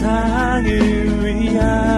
세상을 위한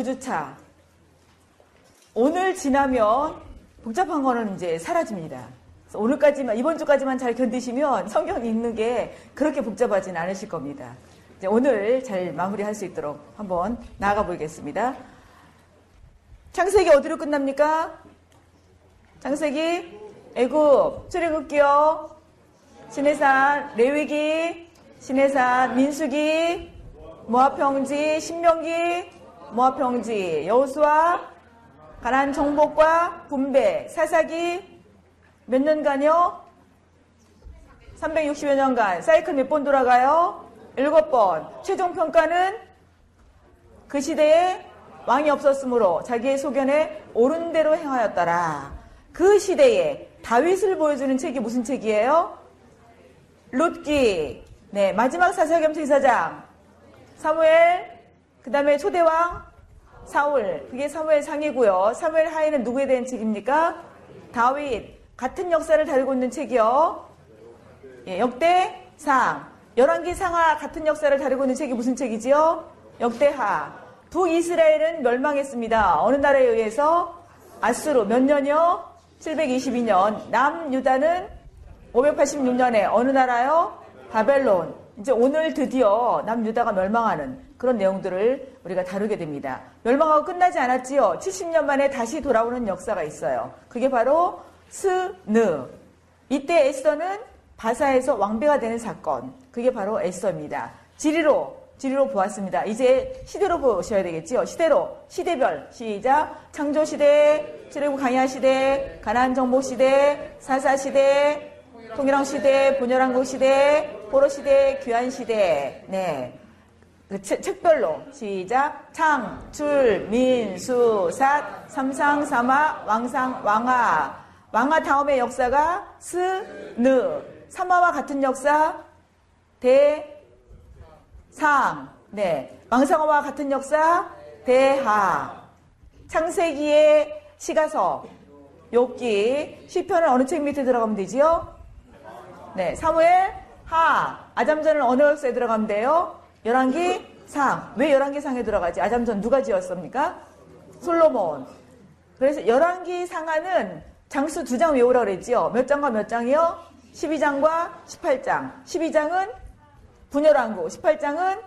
9주차. 오늘 지나면 복잡한 거는 이제 사라집니다. 오늘까지만, 이번 주까지만 잘 견디시면 성경 읽는 게 그렇게 복잡하진 않으실 겁니다. 오늘 잘 마무리할 수 있도록 한번 나아가 보겠습니다. 창세기 어디로 끝납니까? 창세기, 애굽, 출애굽기요, 신해산, 레위기, 신해산, 민수기, 모압평지, 신명기, 모압평지, 여호수아, 가난 정복과 분배, 사사기 몇 년간요? 360여 년간 사이클 몇 번 돌아가요? 7번. 최종 평가는 그 시대에 왕이 없었으므로 자기의 소견에 옳은 대로 행하였더라. 그 시대에 다윗을 보여주는 책이 무슨 책이에요? 룻기. 네, 마지막 사사겸 제사장. 사무엘, 그 다음에 초대왕, 사울. 그게 사무엘 상이고요. 사무엘 하에는 누구에 대한 책입니까? 다윗. 같은 역사를 다루고 있는 책이요. 예, 역대상. 열왕기 상하 같은 역사를 다루고 있는 책이 무슨 책이지요? 역대하. 두 이스라엘은 멸망했습니다. 어느 나라에 의해서? 아수르. 몇 년이요? 722년. 남유다는 586년에 어느 나라요? 바벨론. 이제 오늘 드디어 남유다가 멸망하는 그런 내용들을 우리가 다루게 됩니다. 멸망하고 끝나지 않았지요. 70년 만에 다시 돌아오는 역사가 있어요. 그게 바로 스느. 이때 에스더는 바사에서 왕비가 되는 사건. 그게 바로 에스더입니다. 지리로 지리로 보았습니다. 이제 시대로 보셔야 되겠지요. 시대로 시대별 시작 창조 시대, 출애굽 강야 시대, 가나안 정복 시대, 사사 시대, 통일왕 시대, 분열왕국 시대, 포로 시대, 귀한 시대. 네. 그 책별로 시작 창, 출, 민, 수, 삿, 삼상, 사마, 왕상, 왕하. 왕하 다음의 역사가 스, 느. 사마와 같은 역사 대, 상. 네. 왕상어와 같은 역사 대하. 창세기의 시가서 욥기 시편은 어느 책 밑에 들어가면 되지요? 네, 사무엘 하. 아잠전은 어느 역사에 들어가면 돼요? 열왕기 상. 왜 열왕기 상에 들어가지? 아잠전 누가 지었습니까? 솔로몬. 그래서 열왕기 상하는 장수 두 장 외우라 그랬지요. 몇 장과 몇 장이요? 12장과 18장. 12장은 분열왕국, 18장은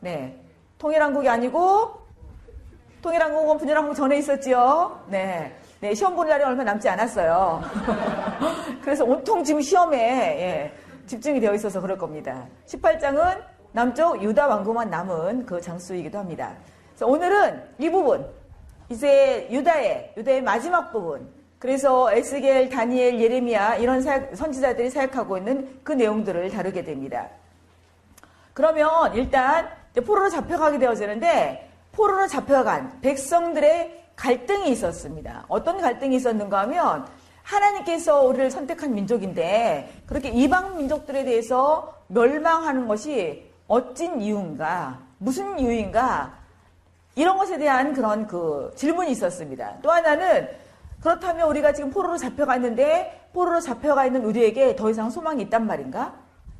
네. 통일왕국이 아니고 통일왕국은 분열왕국 전에 있었지요. 네. 네, 시험 볼 날이 얼마 남지 않았어요. 그래서 온통 지금 시험에 예, 집중이 되어 있어서 그럴 겁니다. 18장은 남쪽 유다 왕국만 남은 그 장수이기도 합니다. 그래서 오늘은 이 부분, 이제 유다의, 유다의 마지막 부분, 그래서 에스겔, 다니엘, 예레미야 이런 사역, 선지자들이 사역하고 있는 그 내용들을 다루게 됩니다. 그러면 일단 포로로 잡혀가게 되어지는데 포로로 잡혀간 백성들의 갈등이 있었습니다. 어떤 갈등이 있었는가 하면 하나님께서 우리를 선택한 민족인데 그렇게 이방 민족들에 대해서 멸망하는 것이 어찐 이유인가? 무슨 이유인가? 이런 것에 대한 그런 그 질문이 있었습니다. 또 하나는 그렇다면 우리가 지금 포로로 잡혀가 있는데 포로로 잡혀가 있는 우리에게 더 이상 소망이 있단 말인가?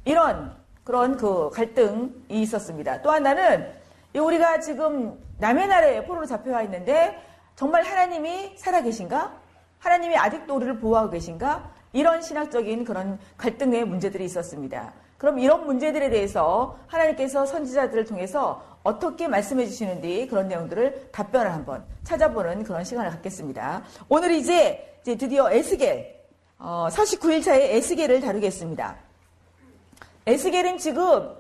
이런 그런 그 갈등이 있었습니다. 또 하나는 우리가 지금 남의 나라에 포로로 잡혀가 있는데 정말 하나님이 살아계신가? 하나님이 아직도 우리를 보호하고 계신가? 이런 신학적인 그런 갈등의 문제들이 있었습니다. 그럼 이런 문제들에 대해서 하나님께서 선지자들을 통해서 어떻게 말씀해 주시는지 그런 내용들을 답변을 한번 찾아보는 그런 시간을 갖겠습니다. 오늘 이제, 이제 드디어 에스겔, 어, 49일차의 에스겔을 다루겠습니다. 에스겔은 지금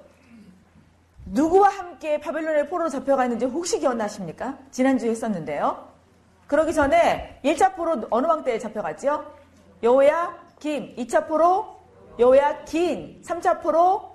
누구와 함께 바벨론의 포로로 잡혀가 있는지 혹시 기억나십니까? 지난주에 했었는데요. 그러기 전에 1차 포로 어느 왕 때 잡혀갔죠? 여호야 김. 2차 포로 여호야 긴. 3차 포로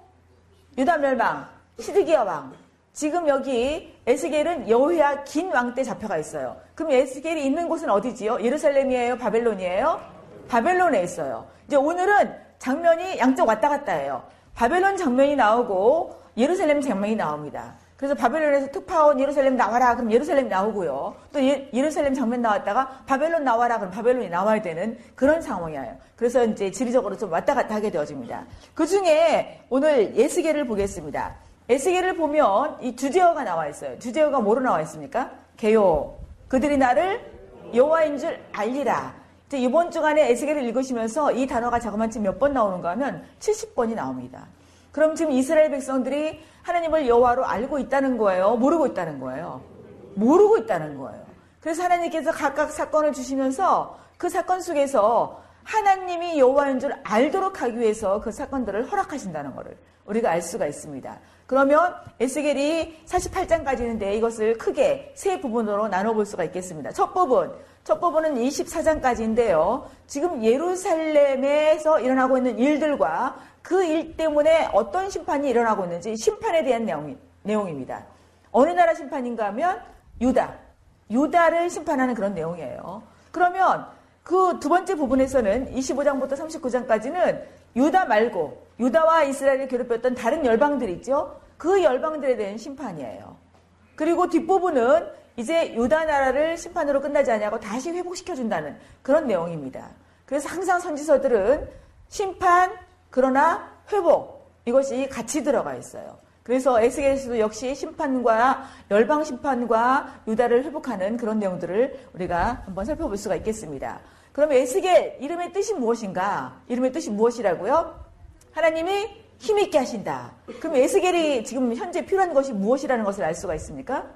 유다 멸망. 시드기야 왕. 지금 여기 에스겔은 여호야 긴 왕 때 잡혀가 있어요. 그럼 에스겔이 있는 곳은 어디지요? 예루살렘이에요? 바벨론이에요? 바벨론에 있어요. 이제 오늘은 장면이 양쪽 왔다 갔다 해요. 바벨론 장면이 나오고 예루살렘 장면이 나옵니다. 그래서 바벨론에서 특파원 예루살렘 나와라 그럼 예루살렘 나오고요. 또 예, 루살렘 장면 나왔다가 바벨론 나와라 그럼 바벨론이 나와야 되는 그런 상황이에요. 그래서 이제 지리적으로 좀 왔다 갔다 하게 되어집니다. 그 중에 오늘 예스겔을 보겠습니다. 에스겔을 보면 이 주제어가 나와 있어요. 주제어가 뭐로 나와 있습니까? 개요. 그들이 나를 여호와인 줄 알리라. 이번 주간에 에스겔을 읽으시면서 이 단어가 자그마치 몇 번 나오는가 하면 70번이 나옵니다. 그럼 지금 이스라엘 백성들이 하나님을 여호와로 알고 있다는 거예요? 모르고 있다는 거예요? 모르고 있다는 거예요. 그래서 하나님께서 각각 사건을 주시면서 그 사건 속에서 하나님이 여호와인 줄 알도록 하기 위해서 그 사건들을 허락하신다는 것을 우리가 알 수가 있습니다. 그러면 에스겔이 48장까지는데 이것을 크게 세 부분으로 나눠볼 수가 있겠습니다. 첫 부분, 첫 부분은 24장까지인데요. 지금 예루살렘에서 일어나고 있는 일들과 그 일 때문에 어떤 심판이 일어나고 있는지 심판에 대한 내용, 내용입니다. 어느 나라 심판인가 하면 유다. 유다를 심판하는 그런 내용이에요. 그러면 그 두 번째 부분에서는 25장부터 39장까지는 유다 말고 유다와 이스라엘을 괴롭혔던 다른 열방들 있죠? 그 열방들에 대한 심판이에요. 그리고 뒷부분은 이제 유다 나라를 심판으로 끝나지 않냐고 다시 회복시켜준다는 그런 내용입니다. 그래서 항상 선지서들은 심판, 그러나 회복, 이것이 같이 들어가 있어요. 그래서 에스겔에서도 역시 심판과 열방 심판과 유다를 회복하는 그런 내용들을 우리가 한번 살펴볼 수가 있겠습니다. 그럼 에스겔 이름의 뜻이 무엇인가? 이름의 뜻이 무엇이라고요? 하나님이 힘있게 하신다. 그럼 에스겔이 지금 현재 필요한 것이 무엇이라는 것을 알 수가 있습니까?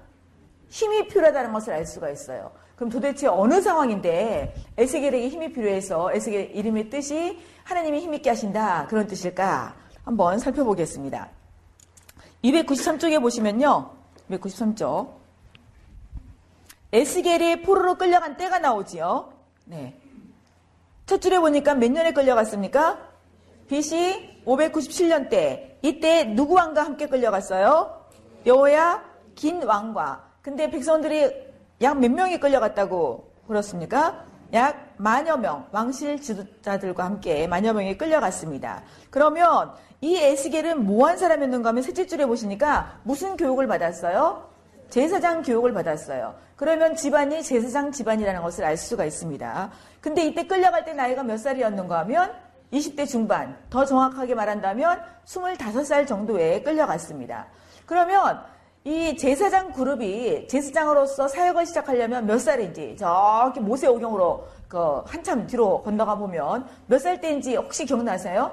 힘이 필요하다는 것을 알 수가 있어요. 그럼 도대체 어느 상황인데 에스겔에게 힘이 필요해서 에스겔 이름의 뜻이 하나님이 힘있게 하신다. 그런 뜻일까? 한번 살펴보겠습니다. 293쪽에 보시면요. 293쪽. 에스겔이 포로로 끌려간 때가 나오지요. 네. 첫 줄에 보니까 몇 년에 끌려갔습니까? BC 597년 때. 이때 누구 왕과 함께 끌려갔어요? 여호야 긴 왕과. 근데 백성들이 약 몇 명이 끌려갔다고 그렇습니까? 약 만여 명, 왕실 지도자들과 함께 만여 명이 끌려갔습니다. 그러면 이 에스겔은 뭐한 사람이었는가 하면 셋째 줄에 보시니까 무슨 교육을 받았어요? 제사장 교육을 받았어요. 그러면 집안이 제사장 집안이라는 것을 알 수가 있습니다. 근데 이때 끌려갈 때 나이가 몇 살이었는가 하면 20대 중반, 더 정확하게 말한다면 25살 정도에 끌려갔습니다. 그러면 이 제사장 그룹이 제사장으로서 사역을 시작하려면 몇 살인지 저기 모세오경으로 그 한참 뒤로 건너가 보면 몇 살 때인지 혹시 기억나세요?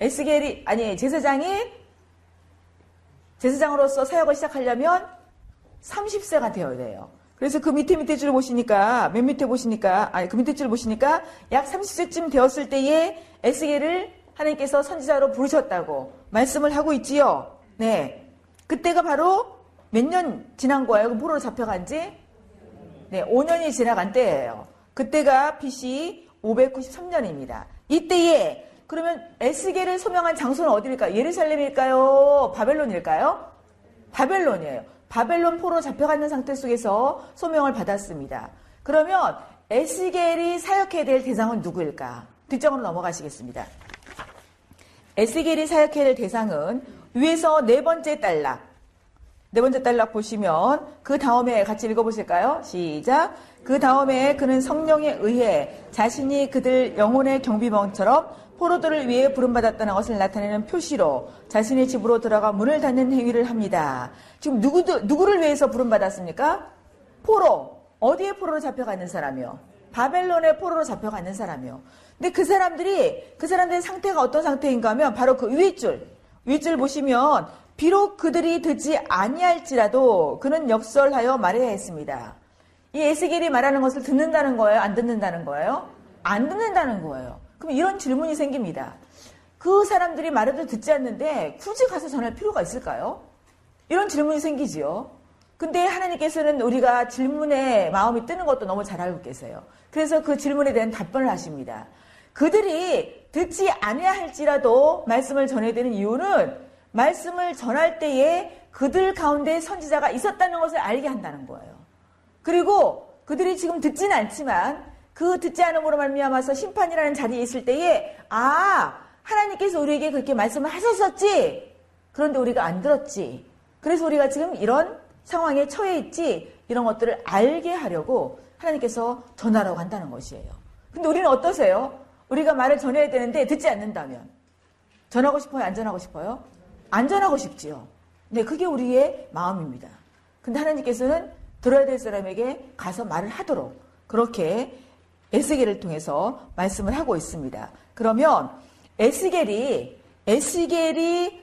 에스겔이 아니 제사장이 제사장으로서 사역을 시작하려면 30세가 되어야 돼요. 그래서 그 밑에 밑에 줄 보시니까 맨 밑에 보시니까 아니 그 밑에 줄 보시니까 약 30세쯤 되었을 때에 에스겔을 하나님께서 선지자로 부르셨다고 말씀을 하고 있지요. 네. 그때가 바로 몇 년 지난 거예요? 그 포로로 잡혀간 지? 네, 5년이 지나간 때예요. 그때가 BC 593년입니다. 이때에 그러면 에스겔을 소명한 장소는 어디일까요? 예루살렘일까요? 바벨론일까요? 바벨론이에요. 바벨론 포로 잡혀가는 상태 속에서 소명을 받았습니다. 그러면 에스겔이 사역해야 될 대상은 누구일까? 뒷장으로 넘어가시겠습니다. 에스겔이 사역해야 될 대상은 위에서 네 번째 단락. 네 번째 단락 보시면 그 다음에 같이 읽어보실까요? 시작. 그 다음에 그는 성령에 의해 자신이 그들 영혼의 경비병처럼 포로들을 위해 부름받았다는 것을 나타내는 표시로 자신의 집으로 들어가 문을 닫는 행위를 합니다. 지금 누구, 누구를 위해서 부름받았습니까? 포로. 어디에 포로로 잡혀가는 사람이요? 바벨론의 포로로 잡혀가는 사람이요. 근데 그 사람들이, 그 사람들의 상태가 어떤 상태인가 하면 바로 그 윗줄, 윗줄 보시면 비록 그들이 듣지 아니할지라도 그는 역설하여 말해야 했습니다. 이 에스겔이 말하는 것을 듣는다는 거예요? 안 듣는다는 거예요? 안 듣는다는 거예요. 그럼 이런 질문이 생깁니다. 그 사람들이 말해도 듣지 않는데 굳이 가서 전할 필요가 있을까요? 이런 질문이 생기지요. 근데 하나님께서는 우리가 질문에 마음이 뜨는 것도 너무 잘 알고 계세요. 그래서 그 질문에 대한 답변을 하십니다. 그들이 듣지 않아야 할지라도 말씀을 전해야 되는 이유는 말씀을 전할 때에 그들 가운데 선지자가 있었다는 것을 알게 한다는 거예요. 그리고 그들이 지금 듣지는 않지만 그 듣지 않음으로 말미암아서 심판이라는 자리에 있을 때에 아 하나님께서 우리에게 그렇게 말씀을 하셨었지 그런데 우리가 안 들었지 그래서 우리가 지금 이런 상황에 처해 있지 이런 것들을 알게 하려고 하나님께서 전하라고 한다는 것이에요. 근데 우리는 어떠세요? 우리가 말을 전해야 되는데 듣지 않는다면 전하고 싶어요? 안 전하고 싶어요? 안 전하고 싶지요. 네, 그게 우리의 마음입니다. 근데 하나님께서는 들어야 될 사람에게 가서 말을 하도록 그렇게 에스겔을 통해서 말씀을 하고 있습니다. 그러면 에스겔이 에스겔이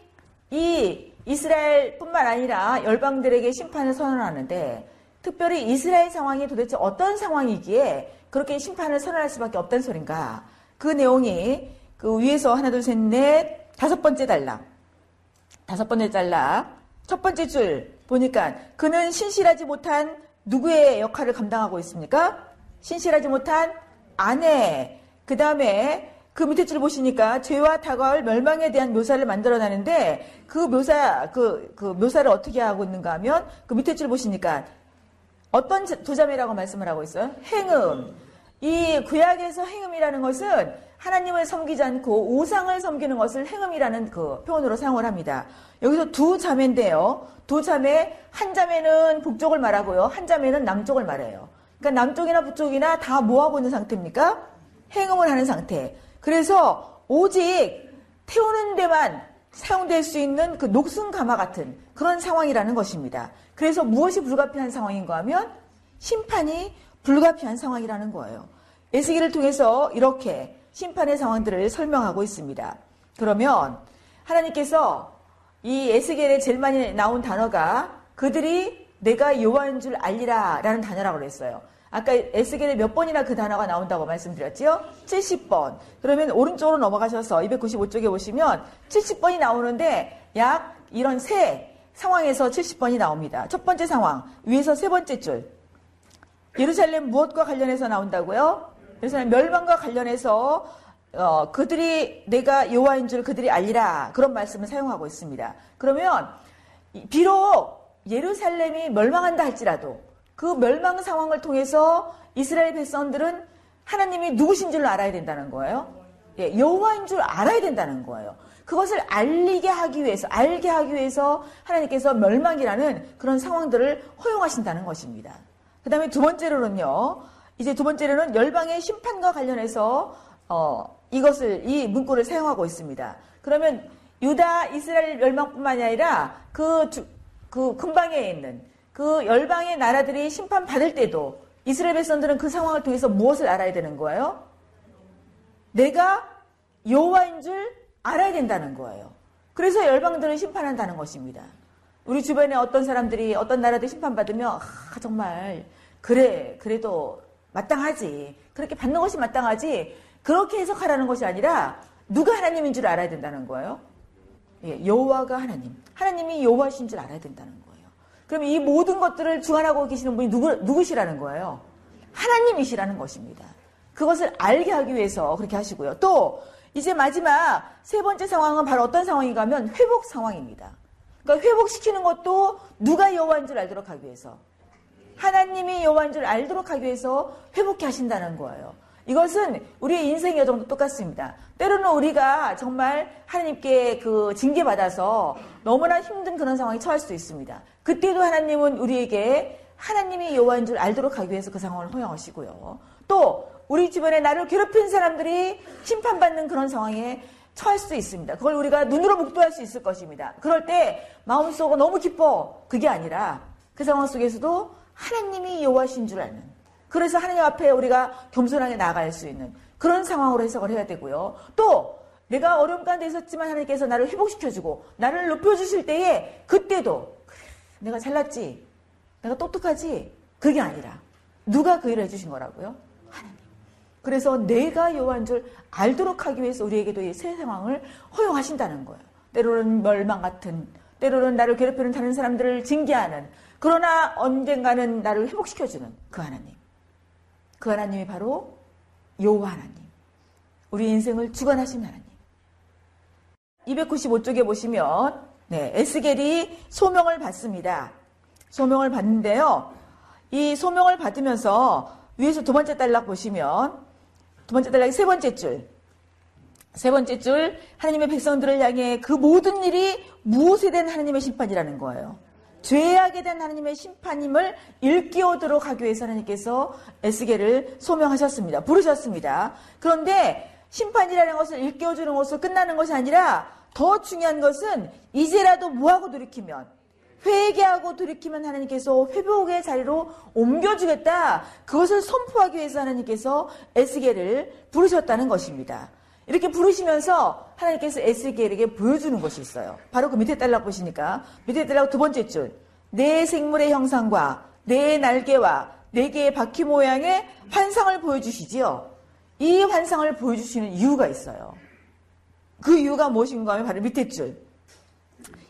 이 이스라엘뿐만 아니라 열방들에게 심판을 선언하는데 특별히 이스라엘 상황이 도대체 어떤 상황이기에 그렇게 심판을 선언할 수밖에 없다는 소린가? 그 내용이 그 위에서 하나 둘 셋 넷 다섯 번째 달락 다섯 번째 달락 첫 번째 줄 보니까 그는 신실하지 못한 누구의 역할을 감당하고 있습니까? 신실하지 못한 아내. 그 다음에 그 밑에 줄 보시니까 죄와 다가올 멸망에 대한 묘사를 만들어내는데 그 묘사 그, 그 묘사를 어떻게 하고 있는가 하면 그 밑에 줄 보시니까 어떤 두 자매라고 말씀을 하고 있어요? 행음. 이 구약에서 행음이라는 것은 하나님을 섬기지 않고 우상을 섬기는 것을 행음이라는 그 표현으로 사용을 합니다. 여기서 두 자매인데요. 두 자매, 한 자매는 북쪽을 말하고요. 한 자매는 남쪽을 말해요. 그러니까 남쪽이나 북쪽이나 다 뭐하고 있는 상태입니까? 행음을 하는 상태. 그래서 오직 태우는 데만 사용될 수 있는 그 녹슨 가마 같은 그런 상황이라는 것입니다. 그래서 무엇이 불가피한 상황인가 하면 심판이 불가피한 상황이라는 거예요. 에스기를 통해서 이렇게 심판의 상황들을 설명하고 있습니다. 그러면 하나님께서 이 에스겔에 제일 많이 나온 단어가 그들이 내가 여호와인 줄 알리라 라는 단어라고 그랬어요. 아까 에스겔에 몇 번이나 그 단어가 나온다고 말씀드렸지요? 70번. 그러면 오른쪽으로 넘어가셔서 295쪽에 보시면 70번이 나오는데 약 이런 세 상황에서 70번이 나옵니다. 첫 번째 상황, 위에서 세 번째 줄. 예루살렘 무엇과 관련해서 나온다고요? 예루살렘 멸망과 관련해서 어, 그들이 내가 여호와인 줄 그들이 알리라 그런 말씀을 사용하고 있습니다. 그러면 비록 예루살렘이 멸망한다 할지라도 그 멸망 상황을 통해서 이스라엘 백성들은 하나님이 누구신 줄 알아야 된다는 거예요. 예, 여호와인 줄 알아야 된다는 거예요. 그것을 알리게 하기 위해서 알게 하기 위해서 하나님께서 멸망이라는 그런 상황들을 허용하신다는 것입니다. 그 다음에 두 번째로는요. 이제 두 번째로는 열방의 심판과 관련해서 어, 이것을 이 문구를 사용하고 있습니다. 그러면 유다 이스라엘 멸망뿐만이 아니라 그, 그 근방에 있는 그 열방의 나라들이 심판 받을 때도 이스라엘 백성들은 그 상황을 통해서 무엇을 알아야 되는 거예요? 내가 여호와인 줄 알아야 된다는 거예요. 그래서 열방들을 심판한다는 것입니다. 우리 주변에 어떤 사람들이 어떤 나라들 심판받으면 아, 정말 그래 그래도 마땅하지 그렇게 받는 것이 마땅하지 그렇게 해석하라는 것이 아니라 누가 하나님인 줄 알아야 된다는 거예요. 예, 여호와가 하나님, 하나님이 여호와신 줄 알아야 된다는 거예요. 그럼 이 모든 것들을 주관하고 계시는 분이 누구 누구시라는 거예요? 하나님이시라는 것입니다. 그것을 알게 하기 위해서 그렇게 하시고요. 또 이제 마지막 세 번째 상황은 바로 어떤 상황인가 하면 회복 상황입니다. 그러니까 회복시키는 것도 누가 여호와인 줄 알도록 하기 위해서 하나님이 여호와인 줄 알도록 하기 위해서 회복해 하신다는 거예요. 이것은 우리의 인생 여정도 똑같습니다. 때로는 우리가 정말 하나님께 그 징계받아서 너무나 힘든 그런 상황에 처할 수 있습니다. 그때도 하나님은 우리에게 하나님이 여호와인 줄 알도록 하기 위해서 그 상황을 허용하시고요. 또 우리 주변에 나를 괴롭힌 사람들이 심판받는 그런 상황에 처할 수 있습니다. 그걸 우리가 눈으로 목도할 수 있을 것입니다. 그럴 때 마음속으로 너무 기뻐. 그게 아니라 그 상황 속에서도 하나님이 여호와신 줄 아는 그래서 하나님 앞에 우리가 겸손하게 나아갈 수 있는 그런 상황으로 해석을 해야 되고요. 또 내가 어려움 가운데 있었지만 하나님께서 나를 회복시켜주고 나를 높여주실 때에 그때도 내가 잘났지 내가 똑똑하지 그게 아니라 누가 그 일을 해주신 거라고요? 그래서 내가 여호와인 줄 알도록 하기 위해서 우리에게도 이 새 상황을 허용하신다는 거예요. 때로는 멸망 같은 때로는 나를 괴롭히는 다른 사람들을 징계하는 그러나 언젠가는 나를 회복시켜주는 그 하나님. 그 하나님이 바로 여호와 하나님. 우리 인생을 주관하신 하나님. 295쪽에 보시면 네, 에스겔이 소명을 받습니다. 소명을 받는데요. 이 소명을 받으면서 위에서 두 번째 단락 보시면 두 번째 단락의 세 번째 줄. 세 번째 줄 하나님의 백성들을 향해 그 모든 일이 무엇에 대한 하나님의 심판이라는 거예요. 죄악에 대한 하나님의 심판임을 일깨우도록 하기 위해서 하나님께서 에스겔을 소명하셨습니다. 부르셨습니다. 그런데 심판이라는 것을 일깨워주는 것으로 끝나는 것이 아니라 더 중요한 것은 이제라도 뭐하고 돌이키면 회개하고 돌이키면 하나님께서 회복의 자리로 옮겨주겠다. 그것을 선포하기 위해서 하나님께서 에스겔을 부르셨다는 것입니다. 이렇게 부르시면서 하나님께서 에스겔에게 보여주는 것이 있어요. 바로 그 밑에 달락 보시니까 밑에 달락 두 번째 줄. 내 생물의 형상과 내 날개와 네 개의 바퀴 모양의 환상을 보여주시지요. 이 환상을 보여주시는 이유가 있어요. 그 이유가 무엇인가 하면 바로 밑에 줄.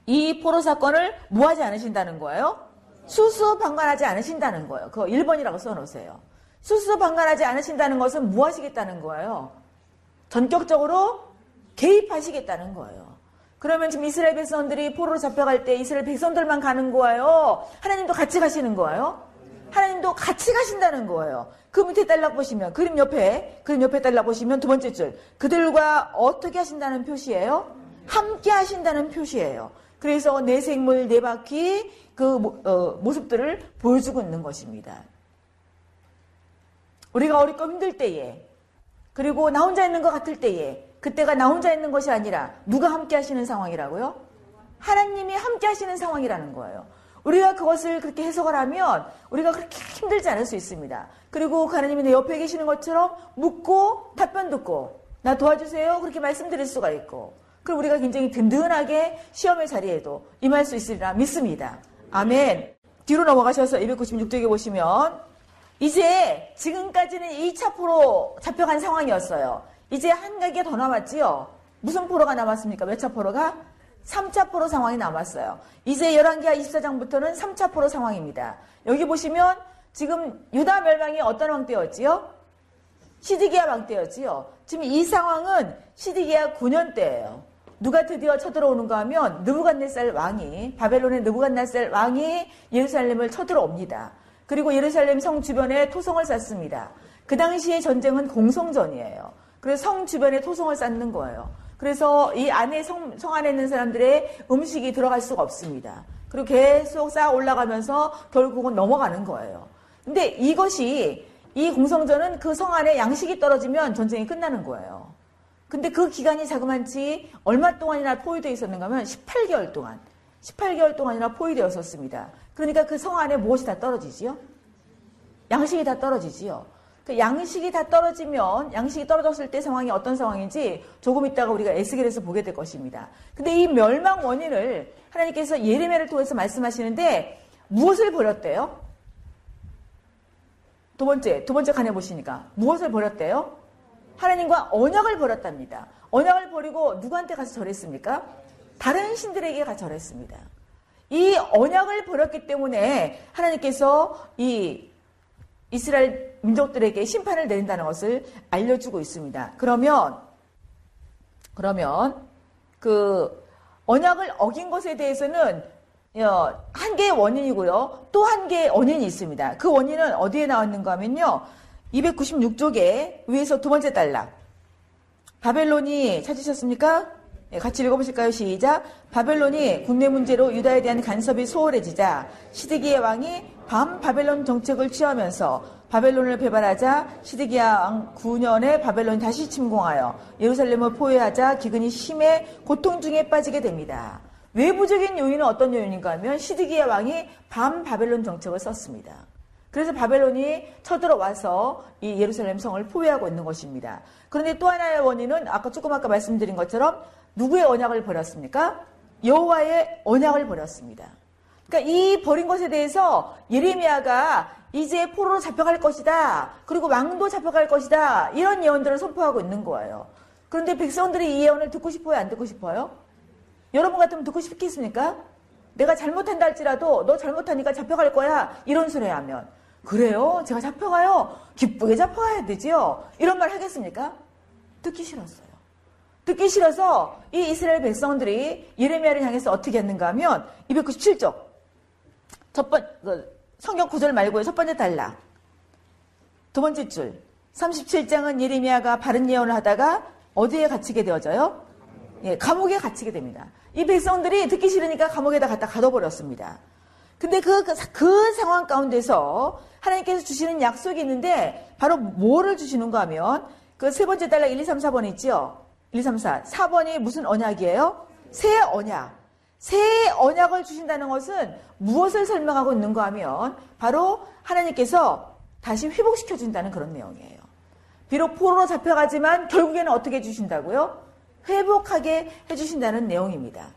이 포로 사건을 뭐 하지 않으신다는 거예요? 수수방관하지 않으신다는 거예요. 그거 1번이라고 써놓으세요. 수수방관하지 않으신다는 것은 뭐 하시겠다는 거예요? 전격적으로 개입하시겠다는 거예요. 그러면 지금 이스라엘 백성들이 포로로 잡혀갈 때 이스라엘 백성들만 가는 거예요? 하나님도 같이 가시는 거예요? 하나님도 같이 가신다는 거예요. 그 밑에 달락 보시면 그림 옆에 그림 옆에 달락 보시면 두 번째 줄 그들과 어떻게 하신다는 표시예요? 함께 하신다는 표시예요. 그래서 내 생물 내 바퀴 그 어, 모습들을 보여주고 있는 것입니다. 우리가 어렵고 힘들 때에 그리고 나 혼자 있는 것 같을 때에 그때가 나 혼자 있는 것이 아니라 누가 함께 하시는 상황이라고요? 하나님이 함께 하시는 상황이라는 거예요. 우리가 그것을 그렇게 해석을 하면 우리가 그렇게 힘들지 않을 수 있습니다. 그리고 그 하나님이 내 옆에 계시는 것처럼 묻고 답변 듣고 나 도와주세요 그렇게 말씀드릴 수가 있고 그럼 우리가 굉장히 든든하게 시험의 자리에도 임할 수 있으리라 믿습니다. 아멘. 뒤로 넘어가셔서 296쪽에 보시면 이제 지금까지는 2차 포로 잡혀간 상황이었어요. 이제 한 가지가 더 남았지요. 무슨 포로가 남았습니까? 몇 차 포로가? 3차 포로 상황이 남았어요. 이제 11기하 24장부터는 3차 포로 상황입니다. 여기 보시면 지금 유다 멸망이 어떤 왕 때였지요? 시디기야 왕 때였지요. 지금 이 상황은 시디기야 9년 때예요. 누가 드디어 쳐들어오는가 하면 느부갓네살 왕이 바벨론의 느부갓네살 왕이 예루살렘을 쳐들어옵니다. 그리고 예루살렘 성 주변에 토성을 쌓습니다. 그 당시의 전쟁은 공성전이에요. 그래서 성 주변에 토성을 쌓는 거예요. 그래서 이 안에 성, 성 안에 있는 사람들의 음식이 들어갈 수가 없습니다. 그리고 계속 쌓아 올라가면서 결국은 넘어가는 거예요. 근데 이것이 이 공성전은 그 성 안에 양식이 떨어지면 전쟁이 끝나는 거예요. 근데 그 기간이 자그만치 얼마 동안이나 포위되어 있었는가 하면 18개월 동안, 18개월 동안이나 포위되었었습니다. 그러니까 그 성 안에 무엇이 다 떨어지지요? 양식이 다 떨어지지요. 그 양식이 다 떨어지면 양식이 떨어졌을 때 상황이 어떤 상황인지 조금 있다가 우리가 에스겔에서 보게 될 것입니다. 근데 이 멸망 원인을 하나님께서 예레미야를 통해서 말씀하시는데 무엇을 버렸대요? 두 번째, 두 번째 칸에 보시니까 무엇을 버렸대요? 하나님과 언약을 버렸답니다. 언약을 버리고 누구한테 가서 절했습니까? 다른 신들에게 가서 절했습니다. 이 언약을 버렸기 때문에 하나님께서 이 이스라엘 민족들에게 심판을 내린다는 것을 알려주고 있습니다. 그러면 그러면 그 언약을 어긴 것에 대해서는 어, 한 개의 원인이고요. 또 한 개의 원인이 있습니다. 그 원인은 어디에 나왔는가 하면요. 296쪽에 위에서 두 번째 달락. 바벨론이 찾으셨습니까? 네, 같이 읽어보실까요? 시작. 바벨론이 국내 문제로 유다에 대한 간섭이 소홀해지자 시드기의 왕이 밤 바벨론 정책을 취하면서 바벨론을 배발하자 시드기야 왕 9년에 바벨론이 다시 침공하여 예루살렘을 포위하자 기근이 심해 고통 중에 빠지게 됩니다. 외부적인 요인은 어떤 요인인가 하면 시드기야 왕이 밤 바벨론 정책을 썼습니다. 그래서 바벨론이 쳐들어와서 이 예루살렘 성을 포위하고 있는 것입니다. 그런데 또 하나의 원인은 아까 조금 아까 말씀드린 것처럼 누구의 언약을 버렸습니까? 여호와의 언약을 버렸습니다. 그러니까 이 버린 것에 대해서 예레미야가 이제 포로로 잡혀갈 것이다. 그리고 왕도 잡혀갈 것이다. 이런 예언들을 선포하고 있는 거예요. 그런데 백성들이 이 예언을 듣고 싶어요? 안 듣고 싶어요? 여러분 같으면 듣고 싶겠습니까? 내가 잘못한다 할지라도 너 잘못하니까 잡혀갈 거야. 이런 소리 하면 그래요? 제가 잡혀가요? 기쁘게 잡혀가야 되지요? 이런 말 하겠습니까? 듣기 싫었어요. 듣기 싫어서 이 이스라엘 백성들이 예레미야를 향해서 어떻게 했는가 하면 297쪽 첫 번, 그 성경 구절 말고요. 첫 번째 달라. 두 번째 줄. 37장은 예레미야가 바른 예언을 하다가 어디에 갇히게 되어져요? 예, 감옥에 갇히게 됩니다. 이 백성들이 듣기 싫으니까 감옥에다 갖다 가둬버렸습니다. 근데 그, 그, 그 상황 가운데서 하나님께서 주시는 약속이 있는데 바로 뭐를 주시는가 하면 그 세 번째 달락 1, 2, 3, 4번 있죠? 1, 2, 3, 4. 4번이 무슨 언약이에요? 새 언약. 새 언약을 주신다는 것은 무엇을 설명하고 있는가 하면 바로 하나님께서 다시 회복시켜 준다는 그런 내용이에요. 비록 포로로 잡혀가지만 결국에는 어떻게 해 주신다고요? 회복하게 해 주신다는 내용입니다.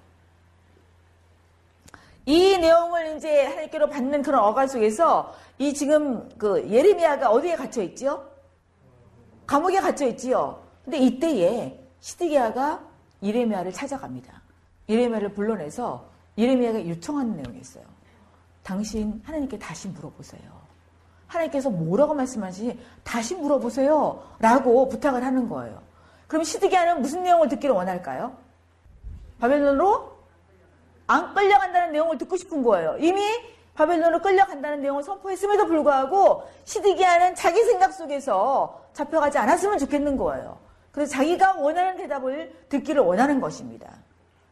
이 내용을 이제 하나님께로 받는 그런 어간 속에서 이 지금 그 예레미야가 어디에 갇혀 있지요? 감옥에 갇혀 있지요. 근데 이때에 시드기야가 예레미야를 찾아갑니다. 예레미야를 불러내서 예레미야가 요청하는 내용이 있어요. 당신 하나님께 다시 물어보세요. 하나님께서 뭐라고 말씀하시니 다시 물어보세요. 라고 부탁을 하는 거예요. 그럼 시드기야는 무슨 내용을 듣기를 원할까요? 바벨론으로 안 끌려간다는 내용을 듣고 싶은 거예요. 이미 바벨론으로 끌려간다는 내용을 선포했음에도 불구하고 시드기야는 자기 생각 속에서 잡혀가지 않았으면 좋겠는 거예요. 그래서 자기가 원하는 대답을 듣기를 원하는 것입니다.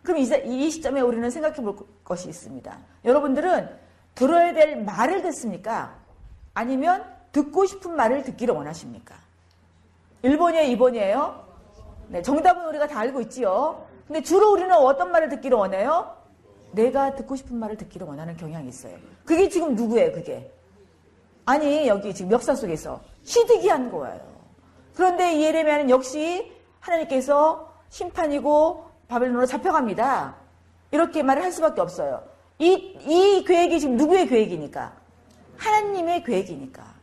그럼 이제 이 시점에 우리는 생각해 볼 것이 있습니다. 여러분들은 들어야 될 말을 듣습니까? 아니면 듣고 싶은 말을 듣기를 원하십니까? 1번이에요, 2번이에요? 네, 정답은 우리가 다 알고 있지요. 근데 주로 우리는 어떤 말을 듣기를 원해요? 내가 듣고 싶은 말을 듣기를 원하는 경향이 있어요. 그게 지금 누구예요, 그게? 아니, 여기 지금 역사 속에서 시드기한 거예요. 그런데 예레미야는 역시 하나님께서 심판이고 바벨론으로 잡혀갑니다. 이렇게 말을 할 수밖에 없어요. 이, 이 계획이 지금 누구의 계획이니까? 하나님의 계획이니까.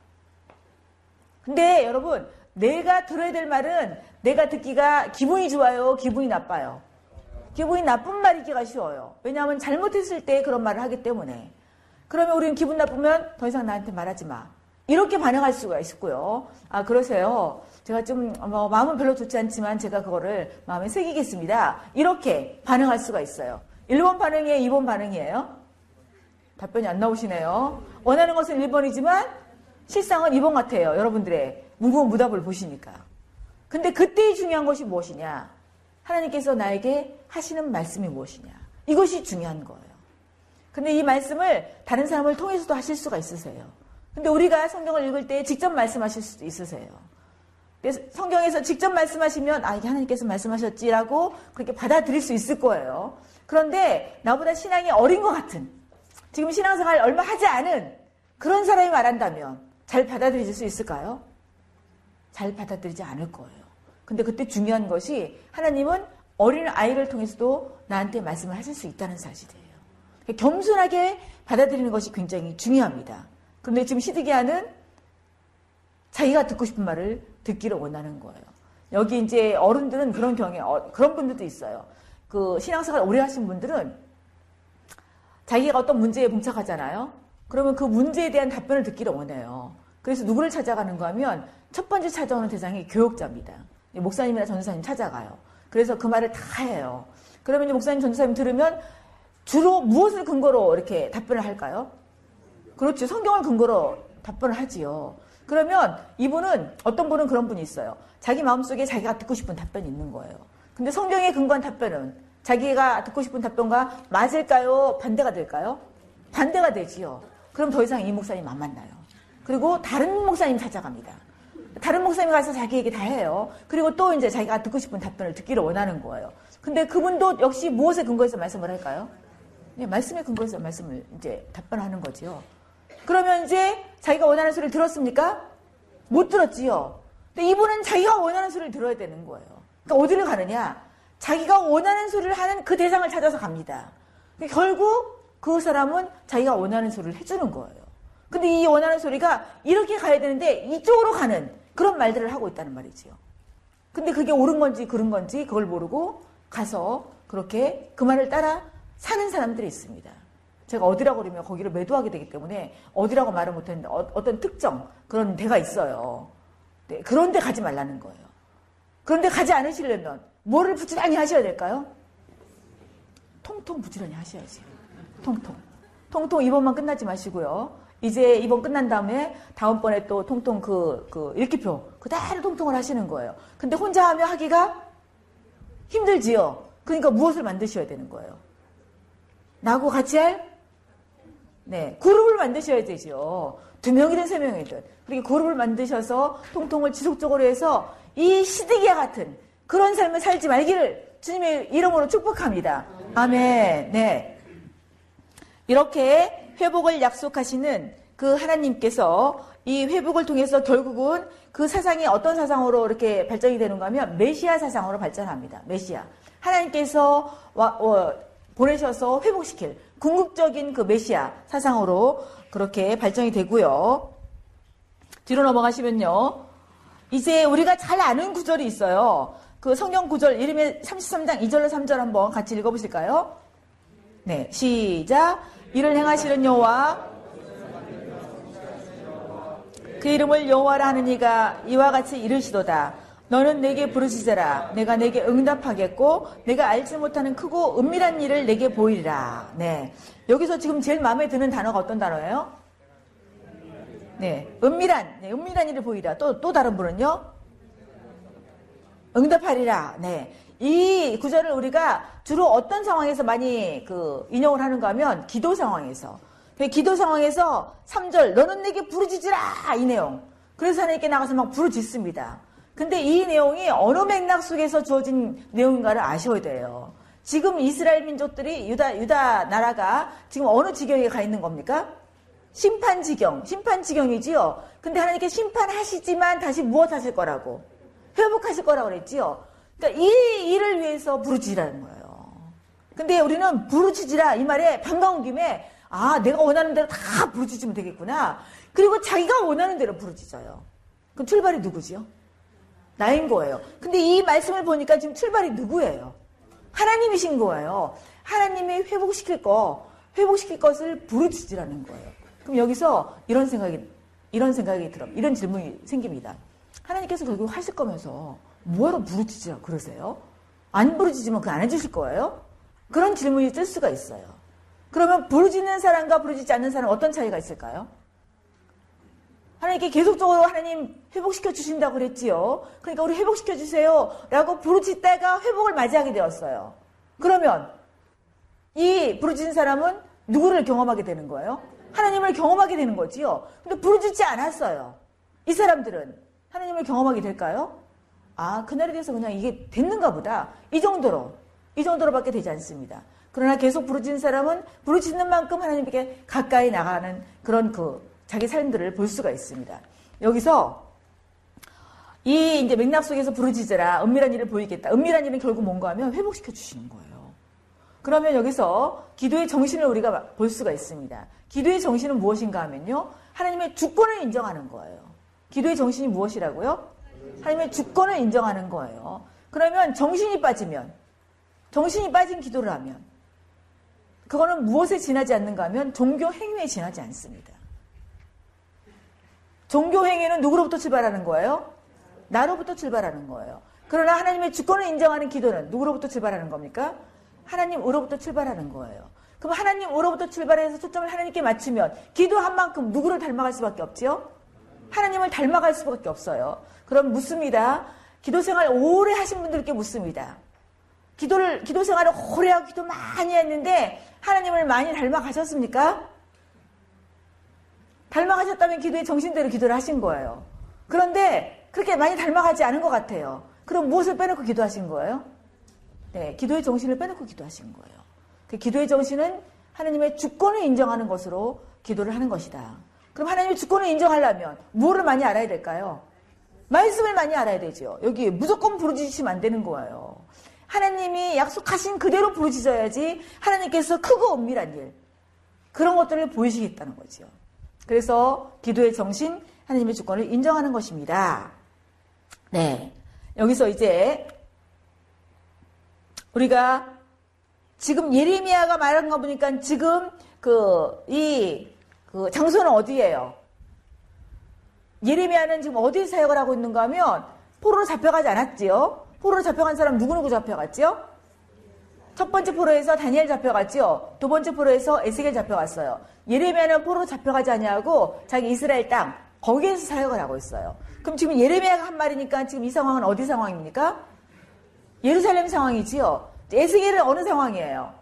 근데 여러분, 내가 들어야 될 말은 내가 듣기가 기분이 좋아요, 기분이 나빠요. 기분이 나쁜 말이기가 쉬워요. 왜냐하면 잘못했을 때 그런 말을 하기 때문에. 그러면 우리는 기분 나쁘면 더 이상 나한테 말하지 마. 이렇게 반응할 수가 있고요. 아, 그러세요. 제가 좀, 뭐, 마음은 별로 좋지 않지만 제가 그거를 마음에 새기겠습니다. 이렇게 반응할 수가 있어요. 1번 반응이에요? 2번 반응이에요? 답변이 안 나오시네요. 원하는 것은 1번이지만 실상은 2번 같아요. 여러분들의 무궁무답을 보시니까. 근데 그때 중요한 것이 무엇이냐? 하나님께서 나에게 하시는 말씀이 무엇이냐? 이것이 중요한 거예요. 근데 이 말씀을 다른 사람을 통해서도 하실 수가 있으세요. 근데 우리가 성경을 읽을 때 직접 말씀하실 수도 있으세요. 그래서 성경에서 직접 말씀하시면 아 이게 하나님께서 말씀하셨지라고 그렇게 받아들일 수 있을 거예요. 그런데 나보다 신앙이 어린 것 같은 지금 신앙생활 얼마 하지 않은 그런 사람이 말한다면 잘 받아들일 수 있을까요? 잘 받아들이지 않을 거예요. 근데 그때 중요한 것이 하나님은 어린 아이를 통해서도 나한테 말씀을 하실 수 있다는 사실이에요. 겸손하게 받아들이는 것이 굉장히 중요합니다. 그런데 지금 시드기야는 자기가 듣고 싶은 말을 듣기를 원하는 거예요. 여기 이제 어른들은 그런 경에 어, 그런 분들도 있어요. 그 신앙생활 오래 하신 분들은 자기가 어떤 문제에 봉착하잖아요. 그러면 그 문제에 대한 답변을 듣기를 원해요. 그래서 누구를 찾아가는가 하면 첫 번째 찾아오는 대상이 교육자입니다. 목사님이나 전도사님 찾아가요. 그래서 그 말을 다 해요. 그러면 이제 목사님, 전도사님 들으면 주로 무엇을 근거로 이렇게 답변을 할까요? 그렇죠. 성경을 근거로 답변을 하지요. 그러면 이분은 어떤 분은 그런 분이 있어요. 자기 마음속에 자기가 듣고 싶은 답변이 있는 거예요. 근데 성경에 근거한 답변은 자기가 듣고 싶은 답변과 맞을까요? 반대가 될까요? 반대가 되지요. 그럼 더 이상 이 목사님 안 만나요. 그리고 다른 목사님 찾아갑니다. 다른 목사님 가서 자기 얘기 다 해요. 그리고 또 이제 자기가 듣고 싶은 답변을 듣기를 원하는 거예요. 근데 그분도 역시 무엇에 근거해서 말씀을 할까요? 네, 말씀에 근거해서 말씀을 이제 답변하는 거지요. 그러면 이제 자기가 원하는 소리를 들었습니까? 못 들었지요. 근데 이분은 자기가 원하는 소리를 들어야 되는 거예요. 그러니까 어디를 가느냐? 자기가 원하는 소리를 하는 그 대상을 찾아서 갑니다. 결국 그 사람은 자기가 원하는 소리를 해주는 거예요. 근데 이 원하는 소리가 이렇게 가야 되는데 이쪽으로 가는 그런 말들을 하고 있다는 말이지요. 근데 그게 옳은 건지 그른 건지 그걸 모르고 가서 그렇게 그 말을 따라 사는 사람들이 있습니다. 제가 어디라고 그러면 거기를 매도하게 되기 때문에 어디라고 말을 못했는데 어, 떤 특정 그런 데가 있어요. 네, 그런 데 가지 말라는 거예요. 그런데 가지 않으시려면 뭐를 부지런히 하셔야 될까요? 통통 부지런히 하셔야지. 통통. 통통 이번만 끝나지 마시고요. 이제 이번 끝난 다음에 다음번에 또 통통 그, 그 일기표 그대로 통통을 하시는 거예요. 근데 혼자 하면 하기가 힘들지요. 그러니까 무엇을 만드셔야 되는 거예요. 나하고 같이 할? 네. 그룹을 만드셔야 되죠. 두 명이든 세 명이든. 그렇게 그룹을 만드셔서 통통을 지속적으로 해서 이 시드기와 같은 그런 삶을 살지 말기를 주님의 이름으로 축복합니다. 아멘. 네. 이렇게 회복을 약속하시는 그 하나님께서 이 회복을 통해서 결국은 그 사상이 어떤 사상으로 이렇게 발전이 되는가 하면 메시아 사상으로 발전합니다. 메시아. 하나님께서 와, 어, 보내셔서 회복시킬 궁극적인 그 메시아 사상으로 그렇게 발전이 되고요. 뒤로 넘어가시면요. 이제 우리가 잘 아는 구절이 있어요. 그 성경 구절 이름의 33장 2절로 3절 한번 같이 읽어보실까요? 네, 시작. 이를 행하시는 여호와 그 이름을 여호와라 하는 이가 이와 같이 이르시도다. 너는 내게 부르짖어라. 내가 내게 응답하겠고 내가 알지 못하는 크고 은밀한 일을 내게 보이리라. 네. 여기서 지금 제일 마음에 드는 단어가 어떤 단어예요? 네. 은밀한, 네, 은밀한 일을 보이라. 또, 또 다른 분은요? 응답하리라. 네. 이 구절을 우리가 주로 어떤 상황에서 많이 그 인용을 하는가 하면 기도 상황에서. 그 기도 상황에서 3절, 너는 내게 부르짖으라! 이 내용. 그래서 하나님께 나가서 막 부르짖습니다. 근데 이 내용이 어느 맥락 속에서 주어진 내용인가를 아셔야 돼요. 지금 이스라엘 민족들이 유다, 유다 나라가 지금 어느 지경에 가 있는 겁니까? 심판 지경, 심판 지경이지요. 근데 하나님께 심판하시지만 다시 무엇 하실 거라고? 회복하실 거라고 그랬지요. 그러니까 이 일을 위해서 부르짖으라는 거예요. 근데 우리는 부르짖으라 이 말에 반가운 김에 아, 내가 원하는 대로 다 부르짖으면 되겠구나. 그리고 자기가 원하는 대로 부르짖어요. 그럼 출발이 누구지요? 나인 거예요. 근데 이 말씀을 보니까 지금 출발이 누구예요? 하나님이신 거예요. 하나님이 회복시킬 거, 회복시킬 것을 부르짖으라는 거예요. 그럼 여기서 이런 생각이, 이런 생각이 들어, 이런 질문이 생깁니다. 하나님께서 결국 하실 거면서 뭐하러 부르짖으라 그러세요? 안 부르짖으면 그 안 해주실 거예요? 그런 질문이 뜰 수가 있어요. 그러면 부르짖는 사람과 부르짖지 않는 사람 어떤 차이가 있을까요? 하나님께 계속적으로 하나님 회복시켜 주신다고 그랬지요. 그러니까 우리 회복시켜 주세요. 라고 부르짖다가 회복을 맞이하게 되었어요. 그러면 이 부르짖는 사람은 누구를 경험하게 되는 거예요? 하나님을 경험하게 되는 거지요. 근데 부르짖지 않았어요. 이 사람들은 하나님을 경험하게 될까요? 아, 그날에 대해서 그냥 이게 됐는가 보다. 이 정도로. 이 정도로밖에 되지 않습니다. 그러나 계속 부르짖는 사람은 부르짖는 만큼 하나님께 가까이 나가는 그런 그 자기 삶들을 볼 수가 있습니다. 여기서 이 이제 맥락 속에서 부르짖으라 은밀한 일을 보이겠다. 은밀한 일은 결국 뭔가 하면 회복시켜 주시는 거예요. 그러면 여기서 기도의 정신을 우리가 볼 수가 있습니다. 기도의 정신은 무엇인가 하면요. 하나님의 주권을 인정하는 거예요. 기도의 정신이 무엇이라고요? 하나님의 주권을 인정하는 거예요. 그러면 정신이 빠지면, 정신이 빠진 기도를 하면, 그거는 무엇에 지나지 않는가 하면 종교 행위에 지나지 않습니다. 종교 행위는 누구로부터 출발하는 거예요? 나로부터 출발하는 거예요. 그러나 하나님의 주권을 인정하는 기도는 누구로부터 출발하는 겁니까? 하나님으로부터 출발하는 거예요. 그럼 하나님으로부터 출발해서 초점을 하나님께 맞추면 기도한 만큼 누구를 닮아갈 수밖에 없지요? 하나님을 닮아갈 수밖에 없어요. 그럼 묻습니다. 기도 생활 오래 하신 분들께 묻습니다. 기도를 기도 생활을 오래 하고 기도 많이 했는데 하나님을 많이 닮아가셨습니까? 닮아가셨다면 기도의 정신대로 기도를 하신 거예요. 그런데 그렇게 많이 닮아가지 않은 것 같아요. 그럼 무엇을 빼놓고 기도하신 거예요? 네, 기도의 정신을 빼놓고 기도하신 거예요. 그 기도의 정신은 하나님의 주권을 인정하는 것으로 기도를 하는 것이다. 그럼 하나님의 주권을 인정하려면 무엇을 많이 알아야 될까요? 말씀을 많이 알아야 되죠. 여기 무조건 부르짖으시면 안 되는 거예요. 하나님이 약속하신 그대로 부르짖어야지 하나님께서 크고 은밀한 일 그런 것들을 보이시겠다는 거죠. 그래서 기도의 정신, 하나님의 주권을 인정하는 것입니다. 네. 여기서 이제 우리가 지금 예레미야가 말한 거 보니까 지금 그, 이, 그 장소는 어디예요? 예레미야는 지금 어디 사역을 하고 있는가 하면 포로로 잡혀가지 않았지요? 포로로 잡혀간 사람 누구누구 잡혀갔지요? 첫 번째 포로에서 다니엘 잡혀갔지요? 두 번째 포로에서 에스겔 잡혀갔어요. 예레미야는 포로로 잡혀가지 아니하고 자기 이스라엘 땅 거기에서 사역을 하고 있어요. 그럼 지금 예레미야가 한 말이니까 지금 이 상황은 어디 상황입니까? 예루살렘 상황이지요. 에스겔은 어느 상황이에요?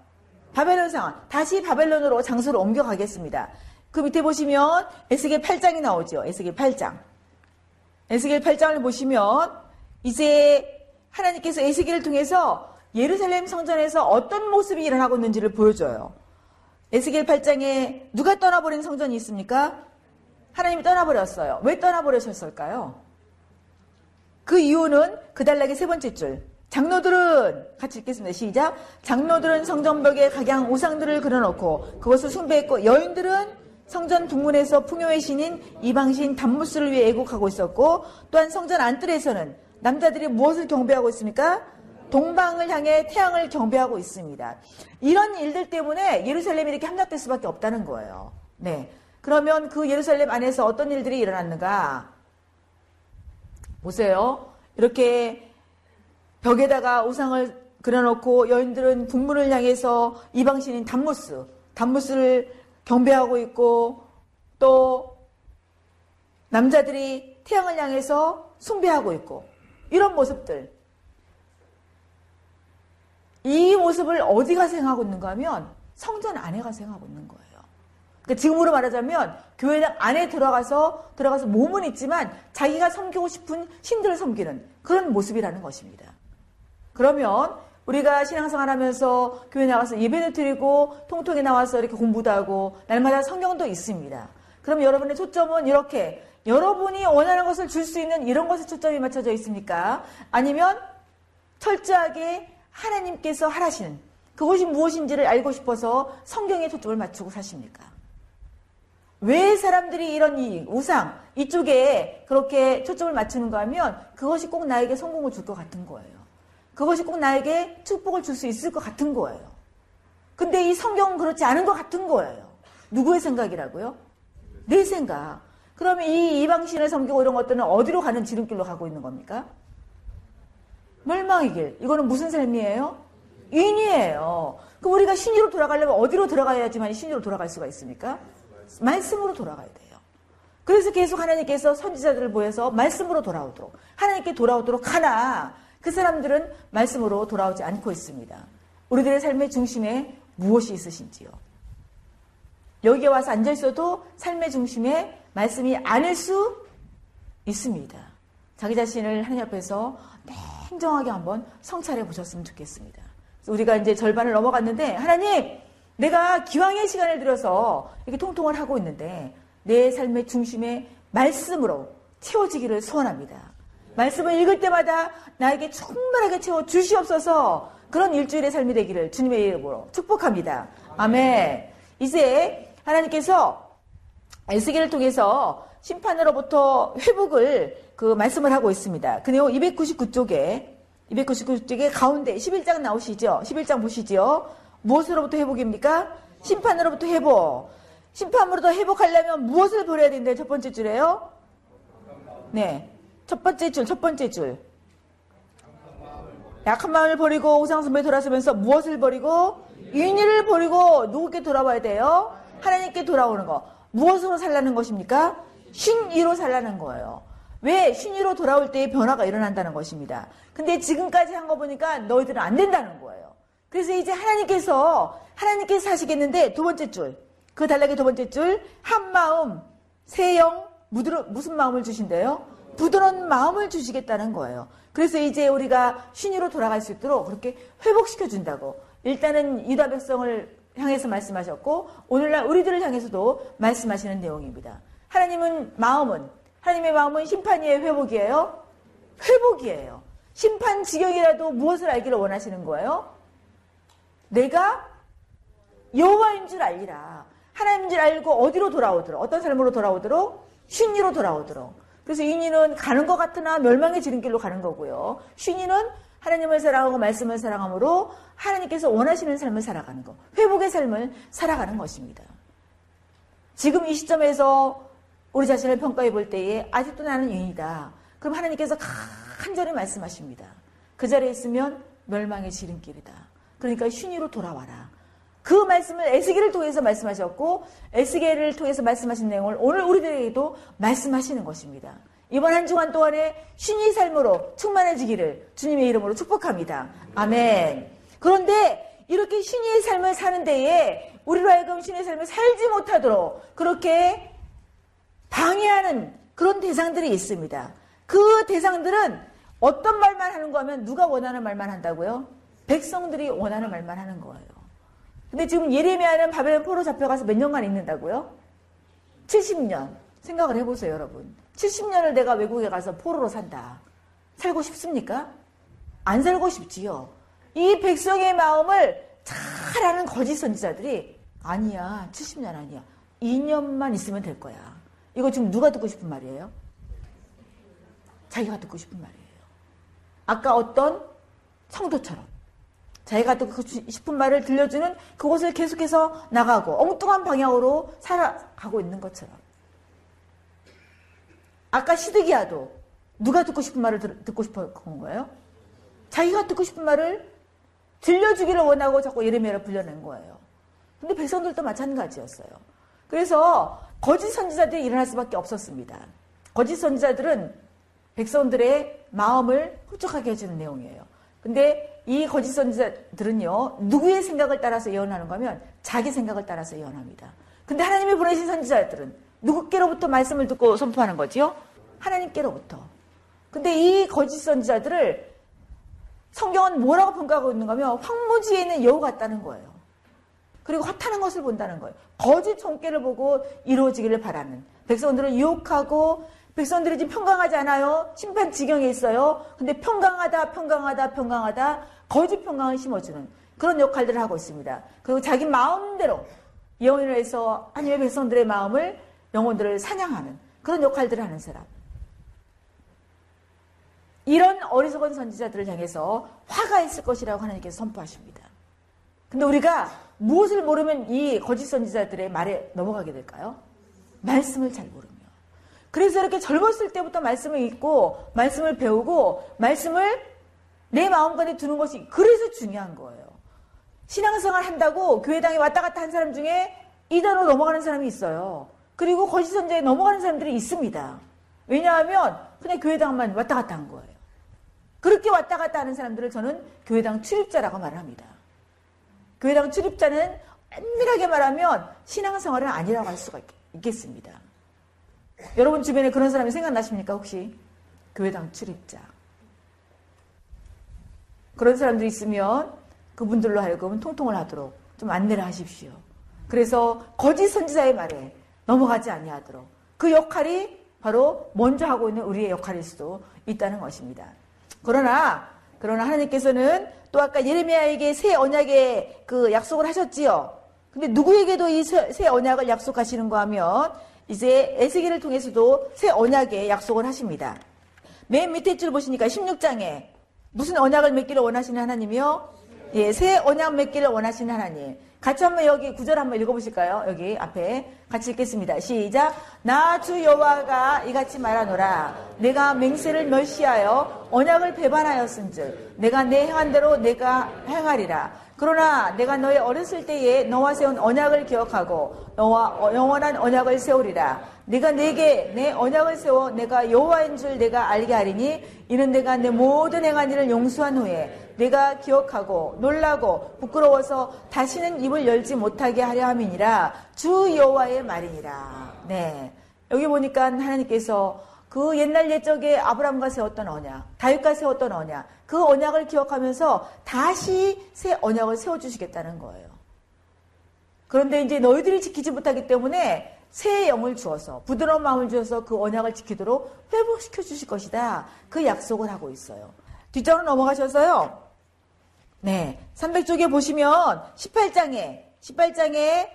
바벨론 상황. 다시 바벨론으로 장소를 옮겨가겠습니다. 그 밑에 보시면 에스겔 8장이 나오죠. 에스겔 8장. 에스겔 8장을 보시면 이제 하나님께서 에스겔을 통해서 예루살렘 성전에서 어떤 모습이 일어나고 있는지를 보여줘요. 에스겔 8장에 누가 떠나버린 성전이 있습니까? 하나님이 떠나버렸어요. 왜 떠나버리셨을까요? 그 이유는 그 단락의 세 번째 줄. 장로들은 같이 읽겠습니다. 시작. 장로들은 성전벽에 각양 우상들을 그려놓고 그것을 숭배했고 여인들은 성전 북문에서 풍요의 신인 이방신 단무스를 위해 애국하고 있었고 또한 성전 안뜰에서는 남자들이 무엇을 경배하고 있습니까? 동방을 향해 태양을 경배하고 있습니다. 이런 일들 때문에 예루살렘이 이렇게 함락될 수밖에 없다는 거예요. 네. 그러면 그 예루살렘 안에서 어떤 일들이 일어났는가? 보세요. 이렇게 벽에다가 우상을 그려놓고 여인들은 북문을 향해서 이방신인 담무스, 담무스를 경배하고 있고 또 남자들이 태양을 향해서 숭배하고 있고 이런 모습들. 이 모습을 어디가 생각하고 있는가 하면 성전 안에가 생각하고 있는 거예요. 그러니까 지금으로 말하자면 교회당 안에 들어가서 들어가서 몸은 있지만 자기가 섬기고 싶은 신들을 섬기는 그런 모습이라는 것입니다. 그러면 우리가 신앙생활 하면서 교회 나가서 예배를 드리고 통통에 나와서 이렇게 공부도 하고 날마다 성경도 있습니다. 그럼 여러분의 초점은 이렇게 여러분이 원하는 것을 줄 수 있는 이런 것에 초점이 맞춰져 있습니까? 아니면 철저하게 하나님께서 하라시는 그것이 무엇인지를 알고 싶어서 성경에 초점을 맞추고 사십니까? 왜 사람들이 이런 이 우상 이쪽에 그렇게 초점을 맞추는가 하면 그것이 꼭 나에게 성공을 줄 것 같은 거예요. 그것이 꼭 나에게 축복을 줄 수 있을 것 같은 거예요. 근데 이 성경은 그렇지 않은 것 같은 거예요. 누구의 생각이라고요? 내 생각. 그러면 이 이방신을 섬기고 이런 것들은 어디로 가는 지름길로 가고 있는 겁니까? 멸망의 길. 이거는 무슨 삶이에요? 인이에요. 그럼 우리가 신이로 돌아가려면 어디로 들어가야지만 신이로 돌아갈 수가 있습니까? 말씀으로 돌아가야 돼요. 그래서 계속 하나님께서 선지자들을 보여서 말씀으로 돌아오도록 하나님께 돌아오도록 하나 그 사람들은 말씀으로 돌아오지 않고 있습니다. 우리들의 삶의 중심에 무엇이 있으신지요? 여기에 와서 앉아 있어도 삶의 중심에 말씀이 아닐 수 있습니다. 자기 자신을 하나님 앞에서 냉정하게 한번 성찰해 보셨으면 좋겠습니다. 우리가 이제 절반을 넘어갔는데 하나님 내가 기왕의 시간을 들여서 이렇게 통통을 하고 있는데 내 삶의 중심에 말씀으로 채워지기를 소원합니다. 말씀을 읽을 때마다 나에게 충분하게 채워 주시옵소서 그런 일주일의 삶이 되기를 주님의 이름으로 축복합니다. 아멘. 이제 하나님께서 에스겔을 통해서 심판으로부터 회복을 그 말씀을 하고 있습니다. 그 내용 299쪽에 299쪽에 가운데 11장 나오시죠? 11장 보시죠? 무엇으로부터 회복입니까? 심판으로부터 회복. 심판으로부터 회복하려면 무엇을 버려야 된대? 첫 번째 줄에요? 네. 첫 번째 줄, 첫 번째 줄. 약한 마음을 버리고 우상숭배 돌아서면서 무엇을 버리고 인의를 버리고 누구께 돌아와야 돼요? 하나님께 돌아오는 거. 무엇으로 살라는 것입니까? 신의로 살라는 거예요. 왜 신의로 돌아올 때의 변화가 일어난다는 것입니다. 근데 지금까지 한 거 보니까 너희들은 안 된다는 거예요. 그래서 이제 하나님께서 하나님께서 하시겠는데 두 번째 줄. 그 단락의 두 번째 줄. 한 마음, 세영, 무슨 마음을 주신대요? 부드러운 마음을 주시겠다는 거예요. 그래서 이제 우리가 신의로 돌아갈 수 있도록 그렇게 회복시켜 준다고. 일단은 유다 백성을 향해서 말씀하셨고 오늘날 우리들을 향해서도 말씀하시는 내용입니다. 하나님은 마음은 하나님의 마음은 심판이에요, 회복이에요? 회복이에요. 심판 지경이라도 무엇을 알기를 원하시는 거예요? 내가 여호와인 줄 알리라. 하나님인 줄 알고 어디로 돌아오도록 어떤 삶으로 돌아오도록 신이로 돌아오도록. 그래서 인이는 가는 것 같으나 멸망의 지름길로 가는 거고요. 신이는 하나님을 사랑하고 말씀을 사랑함으로 하나님께서 원하시는 삶을 살아가는 것. 회복의 삶을 살아가는 것입니다. 지금 이 시점에서 우리 자신을 평가해 볼 때에 아직도 나는 유인이다. 그럼 하나님께서 간절히 말씀하십니다. 그 자리에 있으면 멸망의 지름길이다. 그러니까 슌위로 돌아와라. 그 말씀을 에스겔을 통해서 말씀하셨고 에스겔을 통해서 말씀하신 내용을 오늘 우리들에게도 말씀하시는 것입니다. 이번 한 주간 동안에 쉰이 삶으로 충만해지기를 주님의 이름으로 축복합니다. 아멘. 그런데 이렇게 쉰이의 삶을 사는 데에 우리로 하여금 쉰의 삶을 살지 못하도록 그렇게 방해하는 그런 대상들이 있습니다. 그 대상들은 어떤 말만 하는 거 하면 누가 원하는 말만 한다고요? 백성들이 원하는 말만 하는 거예요. 근데 지금 예레미야는 바벨론 포로 잡혀가서 몇 년간 있는다고요? 70년. 생각을 해보세요, 여러분. 70년을 내가 외국에 가서 포로로 산다. 살고 싶습니까? 안 살고 싶지요. 이 백성의 마음을 잘 아는 거짓 선지자들이 아니야, 70년 아니야. 2년만 있으면 될 거야. 이거 지금 누가 듣고 싶은 말이에요? 자기가 듣고 싶은 말이에요. 아까 어떤 성도처럼 자기가 듣고 싶은 말을 들려주는 그곳을 계속해서 나가고 엉뚱한 방향으로 살아가고 있는 것처럼 아까 시드기야도 누가 듣고 싶은 말을 듣고 싶어 한 거예요? 자기가 듣고 싶은 말을 들려주기를 원하고 자꾸 예레미야를 불려낸 거예요. 근데 백성들도 마찬가지였어요. 그래서 거짓 선지자들이 일어날 수밖에 없었습니다. 거짓 선지자들은 백성들의 마음을 흡족하게 해주는 내용이에요. 근데 이 거짓 선지자들은요, 누구의 생각을 따라서 예언하는 거면 자기 생각을 따라서 예언합니다. 근데 하나님이 보내신 선지자들은 누구께로부터 말씀을 듣고 선포하는 거지요? 하나님께로부터. 근데 이 거짓 선지자들을 성경은 뭐라고 평가하고 있는가 하면 황무지에 있는 여우 같다는 거예요. 그리고 허탄한 것을 본다는 거예요. 거짓 종깨를 보고 이루어지기를 바라는 백성들을 유혹하고 백성들이 지금 평강하지 않아요. 심판 지경에 있어요. 근데 평강하다, 평강하다, 평강하다 거짓 평강을 심어주는 그런 역할들을 하고 있습니다. 그리고 자기 마음대로 예언을 해서 하나님의 백성들의 마음을 영혼들을 사냥하는 그런 역할들을 하는 사람. 이런 어리석은 선지자들을 향해서 화가 있을 것이라고 하나님께서 선포하십니다. 근데 우리가 무엇을 모르면 이 거짓 선지자들의 말에 넘어가게 될까요? 말씀을 잘 모르며. 그래서 이렇게 젊었을 때부터 말씀을 읽고, 말씀을 배우고, 말씀을 내 마음간에 두는 것이 그래서 중요한 거예요. 신앙생활 한다고 교회당에 왔다 갔다 한 사람 중에 이단으로 넘어가는 사람이 있어요. 그리고 거짓 선자에 넘어가는 사람들이 있습니다. 왜냐하면 그냥 교회당만 왔다 갔다 한 거예요. 그렇게 왔다 갔다 하는 사람들을 저는 교회당 출입자라고 말합니다. 교회당 출입자는 엄밀하게 말하면 신앙생활은 아니라고 할 수가 있겠습니다. 여러분 주변에 그런 사람이 생각나십니까 혹시? 교회당 출입자. 그런 사람들이 있으면 그분들로 하여금 통통을 하도록 좀 안내를 하십시오. 그래서 거짓 선지자의 말에 넘어가지 아니하도록 그 역할이 바로 먼저 하고 있는 우리의 역할일 수도 있다는 것입니다. 그러나 그러나 하나님께서는 또 아까 예레미야에게 새 언약의 그 약속을 하셨지요. 근데 누구에게도 이 새 언약을 약속하시는가 하면 이제 에스겔을 통해서도 새 언약의 약속을 하십니다. 맨 밑에 줄 보시니까 16장에 무슨 언약을 맺기를 원하시는 하나님이요? 예, 새 언약 맺기를 원하시는 하나님. 같이 한번 여기 구절 한번 읽어보실까요? 여기 앞에 같이 읽겠습니다. 시작. 나 주 여호와가 이같이 말하노라. 내가 맹세를 멸시하여 언약을 배반하였은즉 내가 내 행한 대로 내가 행하리라. 그러나 내가 너의 어렸을 때에 너와 세운 언약을 기억하고 너와 영원한 언약을 세우리라. 네가 내게 내 언약을 세워 내가 여호와인 줄 내가 알게 하리니 이는 내가 내 모든 행한 일을 용서한 후에 내가 기억하고 놀라고 부끄러워서 다시는 입을 열지 못하게 하려 함이니라 주 여호와의 말이니라. 네. 여기 보니까 하나님께서 그 옛날 옛적에 아브라함과 세웠던 언약, 다윗과 세웠던 언약, 그 언약을 기억하면서 다시 새 언약을 세워 주시겠다는 거예요. 그런데 이제 너희들이 지키지 못하기 때문에 새 영을 주어서 부드러운 마음을 주어서 그 언약을 지키도록 회복시켜 주실 것이다. 그 약속을 하고 있어요. 뒷장으로 넘어가셔서요. 네. 300쪽에 보시면 18장에, 18장에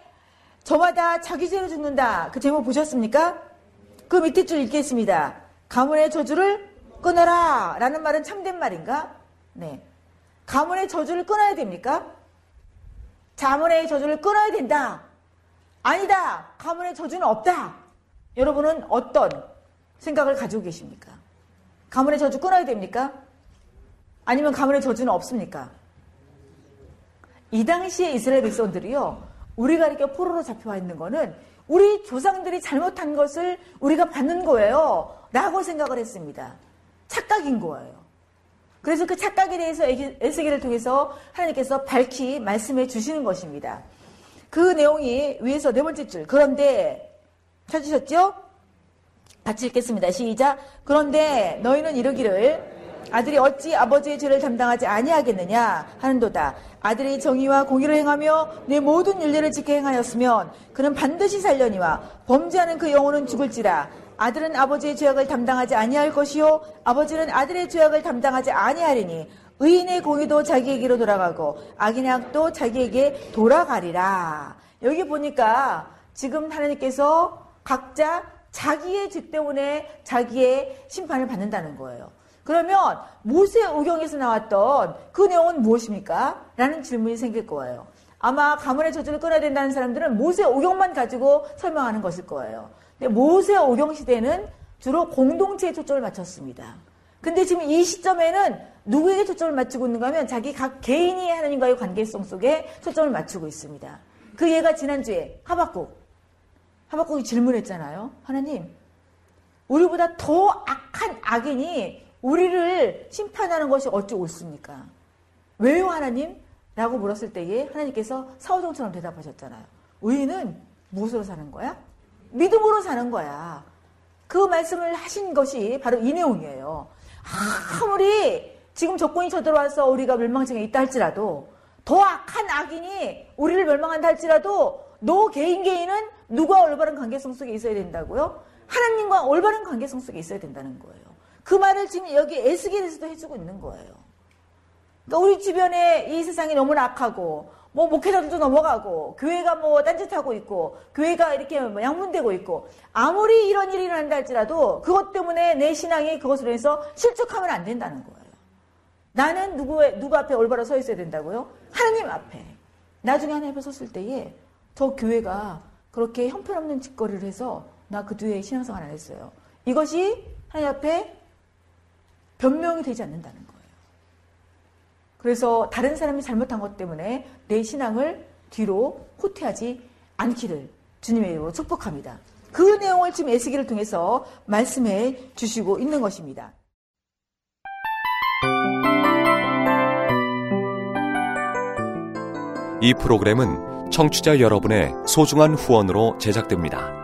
저마다 자기 죄로 죽는다. 그 제목 보셨습니까? 그 밑에 줄 읽겠습니다. 가문의 저주를 끊어라. 라는 말은 참된 말인가? 네. 가문의 저주를 끊어야 됩니까? 자문의 저주를 끊어야 된다. 아니다. 가문의 저주는 없다. 여러분은 어떤 생각을 가지고 계십니까? 가문의 저주 끊어야 됩니까? 아니면 가문의 저주는 없습니까? 이 당시에 이스라엘 백성들이요, 우리가 이렇게 포로로 잡혀와 있는 거는 우리 조상들이 잘못한 것을 우리가 받는 거예요. 라고 생각을 했습니다. 착각인 거예요. 그래서 그 착각에 대해서 에스겔을 통해서 하나님께서 밝히 말씀해 주시는 것입니다. 그 내용이 위에서 네 번째 줄. 그런데 찾으셨죠? 같이 읽겠습니다. 시작. 그런데 너희는 이르기를 아들이 어찌 아버지의 죄를 담당하지 아니하겠느냐 하는도다. 아들이 정의와 공의를 행하며 내 모든 윤례를 지켜 행하였으면 그는 반드시 살려니와 범죄하는 그 영혼은 죽을지라. 아들은 아버지의 죄악을 담당하지 아니할 것이요 아버지는 아들의 죄악을 담당하지 아니하리니 의인의 공의도 자기에게로 돌아가고 악인의 악도 자기에게 돌아가리라. 여기 보니까 지금 하나님께서 각자 자기의 죄 때문에 자기의 심판을 받는다는 거예요. 그러면 모세 오경에서 나왔던 그 내용은 무엇입니까? 라는 질문이 생길 거예요. 아마 가문의 저주를 끊어야 된다는 사람들은 모세 오경만 가지고 설명하는 것일 거예요. 근데 모세 오경 시대는 주로 공동체에 초점을 맞췄습니다. 근데 지금 이 시점에는 누구에게 초점을 맞추고 있는가 하면 자기 각 개인이 하나님과의 관계성 속에 초점을 맞추고 있습니다. 그 예가 지난주에 하박국. 하박국이 질문했잖아요. 하나님, 우리보다 더 악한 악인이 우리를 심판하는 것이 어찌 옳습니까? 왜요, 하나님? 라고 물었을 때에 하나님께서 사오정처럼 대답하셨잖아요. 우리는 무엇으로 사는 거야? 믿음으로 사는 거야. 그 말씀을 하신 것이 바로 이 내용이에요. 아무리 지금 조건이 쳐들어와서 우리가 멸망증에 있다 할지라도 더 악한 악인이 우리를 멸망한다 할지라도 너 개인 개인은 누가 올바른 관계성 속에 있어야 된다고요? 하나님과 올바른 관계성 속에 있어야 된다는 거예요. 그 말을 지금 여기 에스겔에서도 해주고 있는 거예요. 그러니까 우리 주변에 이 세상이 너무나 악하고 뭐 목회자들도 넘어가고 교회가 뭐 딴짓하고 있고 교회가 이렇게 뭐 양분되고 있고 아무리 이런 일이 일어난다 할지라도 그것 때문에 내 신앙이 그것으로 해서 실족하면 안 된다는 거예요. 나는 누구 누구 앞에 올바로 서 있어야 된다고요? 하나님 앞에. 나중에 하나님 앞에 섰을 때에 저 교회가 그렇게 형편없는 짓거리를 해서 나 그 뒤에 신앙생활 안 했어요. 이것이 하나님 앞에 변명이 되지 않는다는 거예요. 그래서 다른 사람이 잘못한 것 때문에 내 신앙을 뒤로 후퇴하지 않기를 주님의 이름으로 축복합니다. 그 내용을 지금 에스기를 통해서 말씀해 주시고 있는 것입니다. 이 프로그램은 청취자 여러분의 소중한 후원으로 제작됩니다.